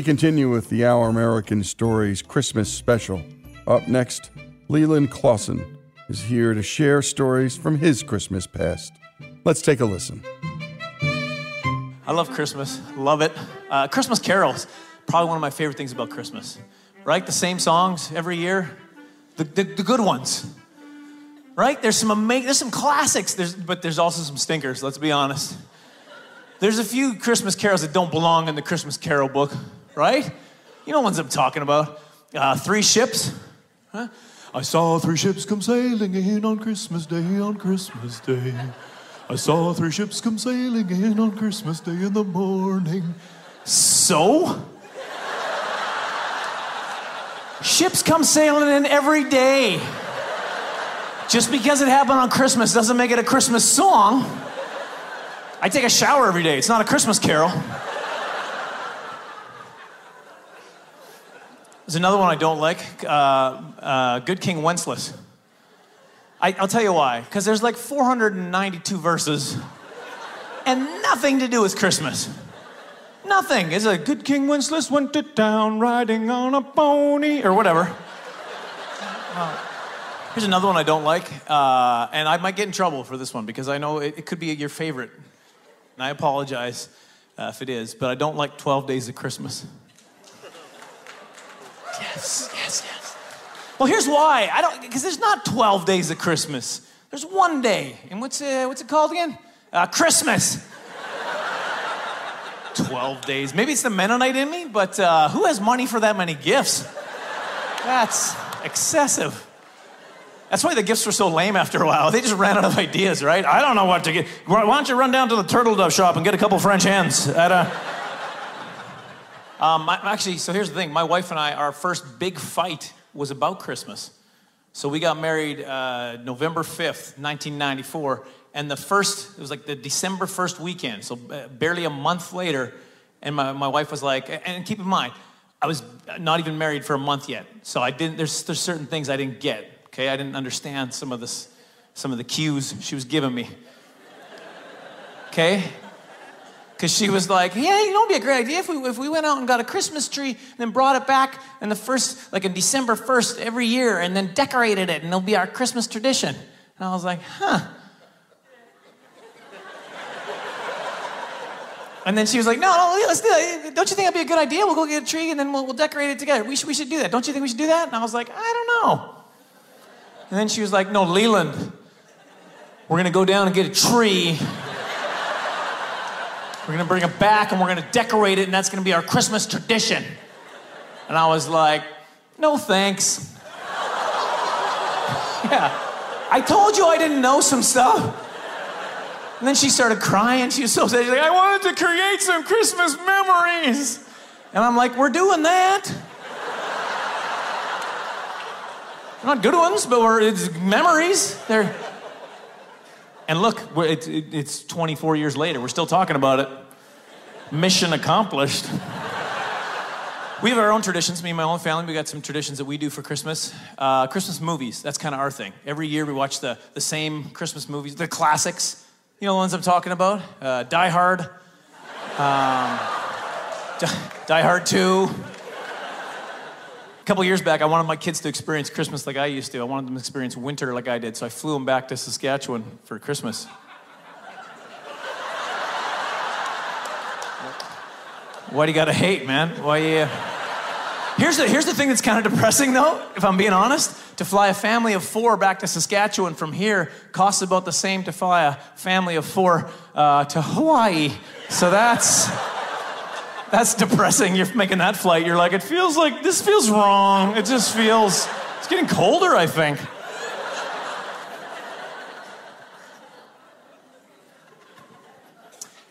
We continue with the Our American Stories Christmas special. Up next, Leland Klassen is here to share stories from his Christmas past. Let's take a listen. I love Christmas, love it. Uh, Christmas carols, probably one of my favorite things about Christmas. Right? The same songs every year, the, the, the good ones. Right? There's some amazing, there's some classics, there's, but there's also some stinkers, let's be honest. There's a few Christmas carols that don't belong in the Christmas carol book, right? You know ones I'm talking about. Uh, three ships. Huh? I saw three ships come sailing in on Christmas Day, on Christmas Day. I saw three ships come sailing in on Christmas Day in the morning. So? ships come sailing in every day. Just because it happened on Christmas doesn't make it a Christmas song. I take a shower every day. It's not a Christmas carol. There's another one I don't like uh, uh, Good King Wenceslas. I, will tell you why. Because there's like 492 verses and nothing to do with Christmas. Nothing. It's a good King Wenceslas went to town riding on a pony or whatever. Uh, here's another one I don't like, uh, and I might get in trouble for this one because I know it, it could be your favorite and I apologize uh, if it is, but I don't like 12 days of Christmas. Yes, yes, yes. Well, here's why. I don't, because there's not 12 days of Christmas. There's one day. And what's, uh, what's it called again? Uh, Christmas. 12 days. Maybe it's the Mennonite in me, but uh, who has money for that many gifts? That's excessive. That's why the gifts were so lame after a while. They just ran out of ideas, right? I don't know what to get. Why don't you run down to the turtle dove shop and get a couple French hens at a. Um, actually, so here's the thing. My wife and I, our first big fight was about Christmas. So we got married uh, November 5th, 1994. And the first, it was like the December 1st weekend. So barely a month later. And my, my wife was like, and keep in mind, I was not even married for a month yet. So I didn't, there's, there's certain things I didn't get, okay? I didn't understand some of this, some of the cues she was giving me. Okay? Because she was like, yeah, you know, it'd be a great idea if we, if we went out and got a Christmas tree and then brought it back in the first, like in December 1st every year and then decorated it and it'll be our Christmas tradition. And I was like, huh. And then she was like, no, no, let's do that. Don't you think that'd be a good idea? We'll go get a tree and then we'll, we'll decorate it together. We should, we should do that. Don't you think we should do that? And I was like, I don't know. And then she was like, no, Leland, we're gonna go down and get a tree. We're gonna bring it back and we're gonna decorate it and that's gonna be our Christmas tradition. And I was like, no thanks. yeah. I told you I didn't know some stuff. And then she started crying. She was so sad. She's like, I wanted to create some Christmas memories. And I'm like, we're doing that. They're not good ones, but we're, it's memories. They're... And look, it's, it's 24 years later. We're still talking about it. Mission accomplished. we have our own traditions. Me and my own family, we got some traditions that we do for Christmas. Uh, Christmas movies, that's kind of our thing. Every year we watch the, the same Christmas movies, the classics. You know the ones I'm talking about? Uh, Die Hard, um, Die Hard 2. A couple years back, I wanted my kids to experience Christmas like I used to. I wanted them to experience winter like I did, so I flew them back to Saskatchewan for Christmas. Why do you gotta hate, man? Why you. Here's the, here's the thing that's kind of depressing, though, if I'm being honest. To fly a family of four back to Saskatchewan from here costs about the same to fly a family of four uh, to Hawaii. So that's that's depressing. You're making that flight. You're like, it feels like this feels wrong. It just feels. It's getting colder, I think.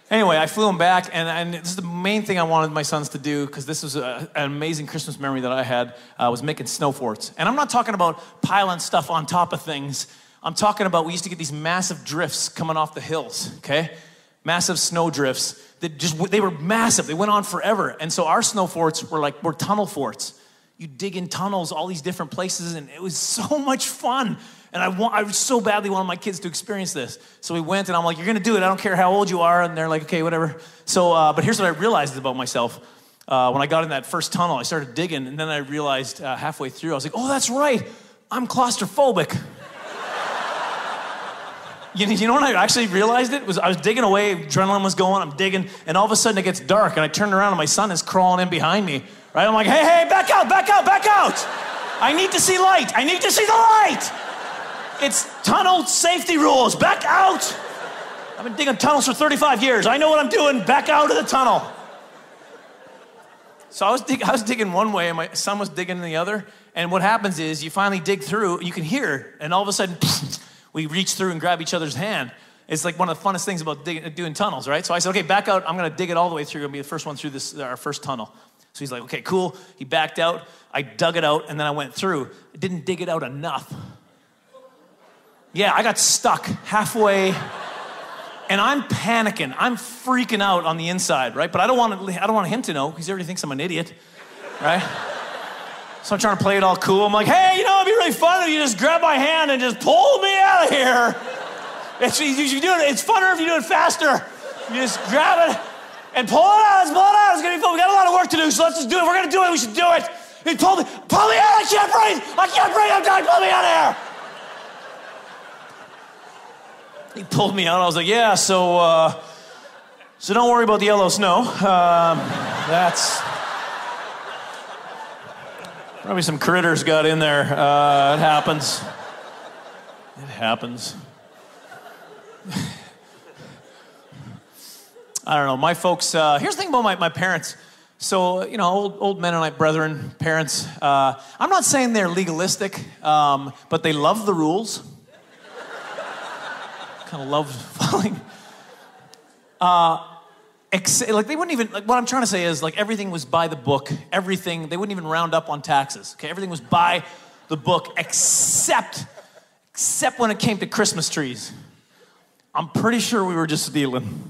Anyway, I flew him back, and, and this is the main thing I wanted my sons to do because this was a, an amazing Christmas memory that I had. Uh, was making snow forts, and I'm not talking about piling stuff on top of things. I'm talking about we used to get these massive drifts coming off the hills. Okay, massive snow drifts that just they were massive. They went on forever, and so our snow forts were like were tunnel forts. You dig in tunnels, all these different places, and it was so much fun. And I, want, I so badly wanted my kids to experience this. So we went, and I'm like, You're gonna do it. I don't care how old you are. And they're like, Okay, whatever. So, uh, but here's what I realized about myself. Uh, when I got in that first tunnel, I started digging, and then I realized uh, halfway through, I was like, Oh, that's right. I'm claustrophobic. you, you know when I actually realized it? Was I was digging away, adrenaline was going, I'm digging, and all of a sudden it gets dark, and I turn around, and my son is crawling in behind me. Right? I'm like, Hey, hey, back out, back out, back out. I need to see light. I need to see the light. It's tunnel safety rules. Back out. I've been digging tunnels for 35 years. I know what I'm doing. Back out of the tunnel. So I was, dig- I was digging one way, and my son was digging the other. And what happens is you finally dig through, you can hear and all of a sudden, we reach through and grab each other's hand. It's like one of the funnest things about doing tunnels, right? So I said, okay, back out. I'm going to dig it all the way through. I'm going to be the first one through this, our first tunnel. So he's like, okay, cool. He backed out. I dug it out, and then I went through. I didn't dig it out enough. Yeah, I got stuck halfway. And I'm panicking. I'm freaking out on the inside, right? But I don't want to, I don't want him to know because he already thinks I'm an idiot, right? So I'm trying to play it all cool. I'm like, hey, you know, it'd be really fun if you just grab my hand and just pull me out of here. It's, you, do it, it's funner if you do it faster. You just grab it and pull it out. Pull it out. It's gonna be fun. We got a lot of work to do, so let's just do it. We're gonna do it. We should do it. He pulled me, pull me out. I can't breathe. I can't breathe. I'm dying. Pull me out of here. He pulled me out. I was like, yeah, so, uh, so don't worry about the yellow snow. Um, that's probably some critters got in there. Uh, it happens. It happens. I don't know. My folks, uh, here's the thing about my, my parents. So, you know, old, old Mennonite brethren, parents, uh, I'm not saying they're legalistic, um, but they love the rules kind of loved falling. Uh, ex- like they wouldn't even like what I'm trying to say is like everything was by the book. Everything they wouldn't even round up on taxes. Okay, everything was by the book except except when it came to Christmas trees. I'm pretty sure we were just stealing.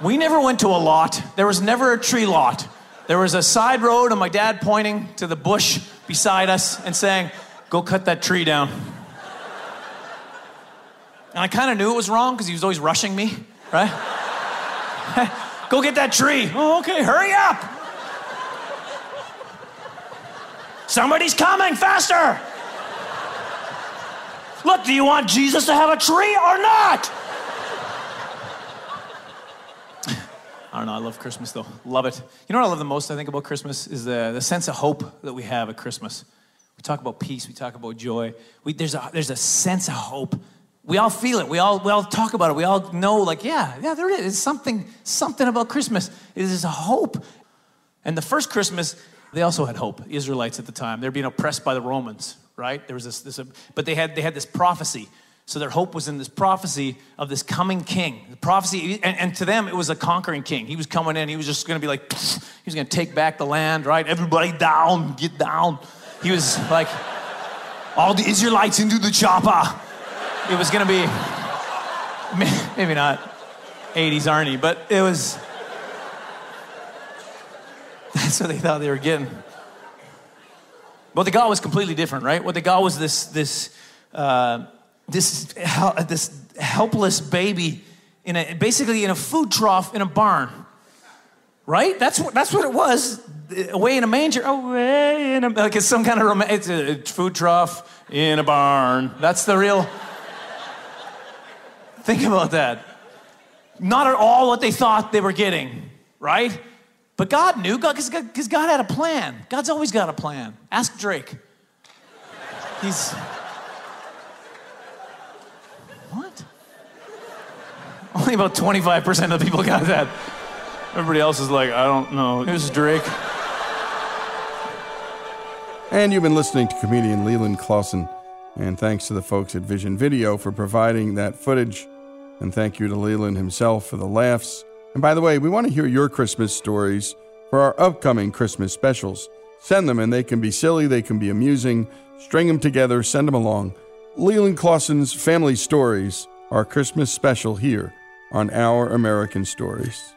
We never went to a lot. There was never a tree lot. There was a side road, and my dad pointing to the bush beside us and saying, Go cut that tree down. And I kind of knew it was wrong because he was always rushing me, right? Go get that tree. Oh, okay, hurry up. Somebody's coming, faster. Look, do you want Jesus to have a tree or not? I don't know. I love Christmas though. Love it. You know what I love the most, I think, about Christmas is the, the sense of hope that we have at Christmas. We talk about peace, we talk about joy. We, there's, a, there's a sense of hope. We all feel it. We all, we all talk about it. We all know, like, yeah, yeah, there it is. It's something, something about Christmas. It is a hope. And the first Christmas, they also had hope, Israelites at the time. They're being oppressed by the Romans, right? There was this, this but they had, they had this prophecy so their hope was in this prophecy of this coming king. The prophecy, and, and, to them, it was a conquering king. He was coming in, he was just gonna be like, he was gonna take back the land, right? Everybody down, get down. He was like, all the Israelites into the chopper. It was gonna be, maybe not 80s Arnie, but it was, that's what they thought they were getting. But the got was completely different, right? What they got was this, this, uh, this, this helpless baby in a, basically in a food trough in a barn. Right? That's what, that's what it was. Away in a manger. Away in a, like it's some kind of romantic, it's a food trough in a barn. That's the real. Think about that. Not at all what they thought they were getting, right? But God knew, because God, God, God had a plan. God's always got a plan. Ask Drake. He's. What? Only about 25% of the people got that. Everybody else is like, I don't know. Who's Drake? And you've been listening to comedian Leland Klassen. And thanks to the folks at Vision Video for providing that footage. And thank you to Leland himself for the laughs. And by the way, we want to hear your Christmas stories for our upcoming Christmas specials. Send them, and they can be silly, they can be amusing. String them together, send them along. Leland Klassen's Family Stories, our Christmas special here on Our American Stories.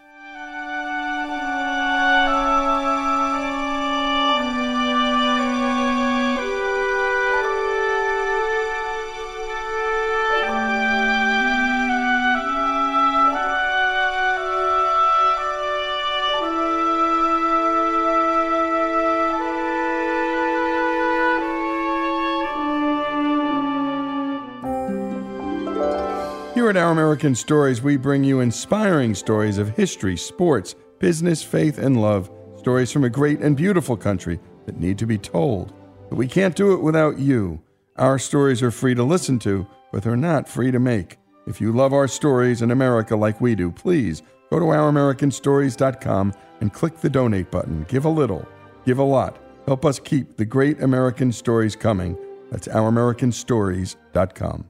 Here at Our American Stories, we bring you inspiring stories of history, sports, business, faith, and love. Stories from a great and beautiful country that need to be told. But we can't do it without you. Our stories are free to listen to, but they're not free to make. If you love our stories in America like we do, please go to ouramericanstories.com and click the donate button. Give a little, give a lot. Help us keep the great American stories coming. That's ouramericanstories.com.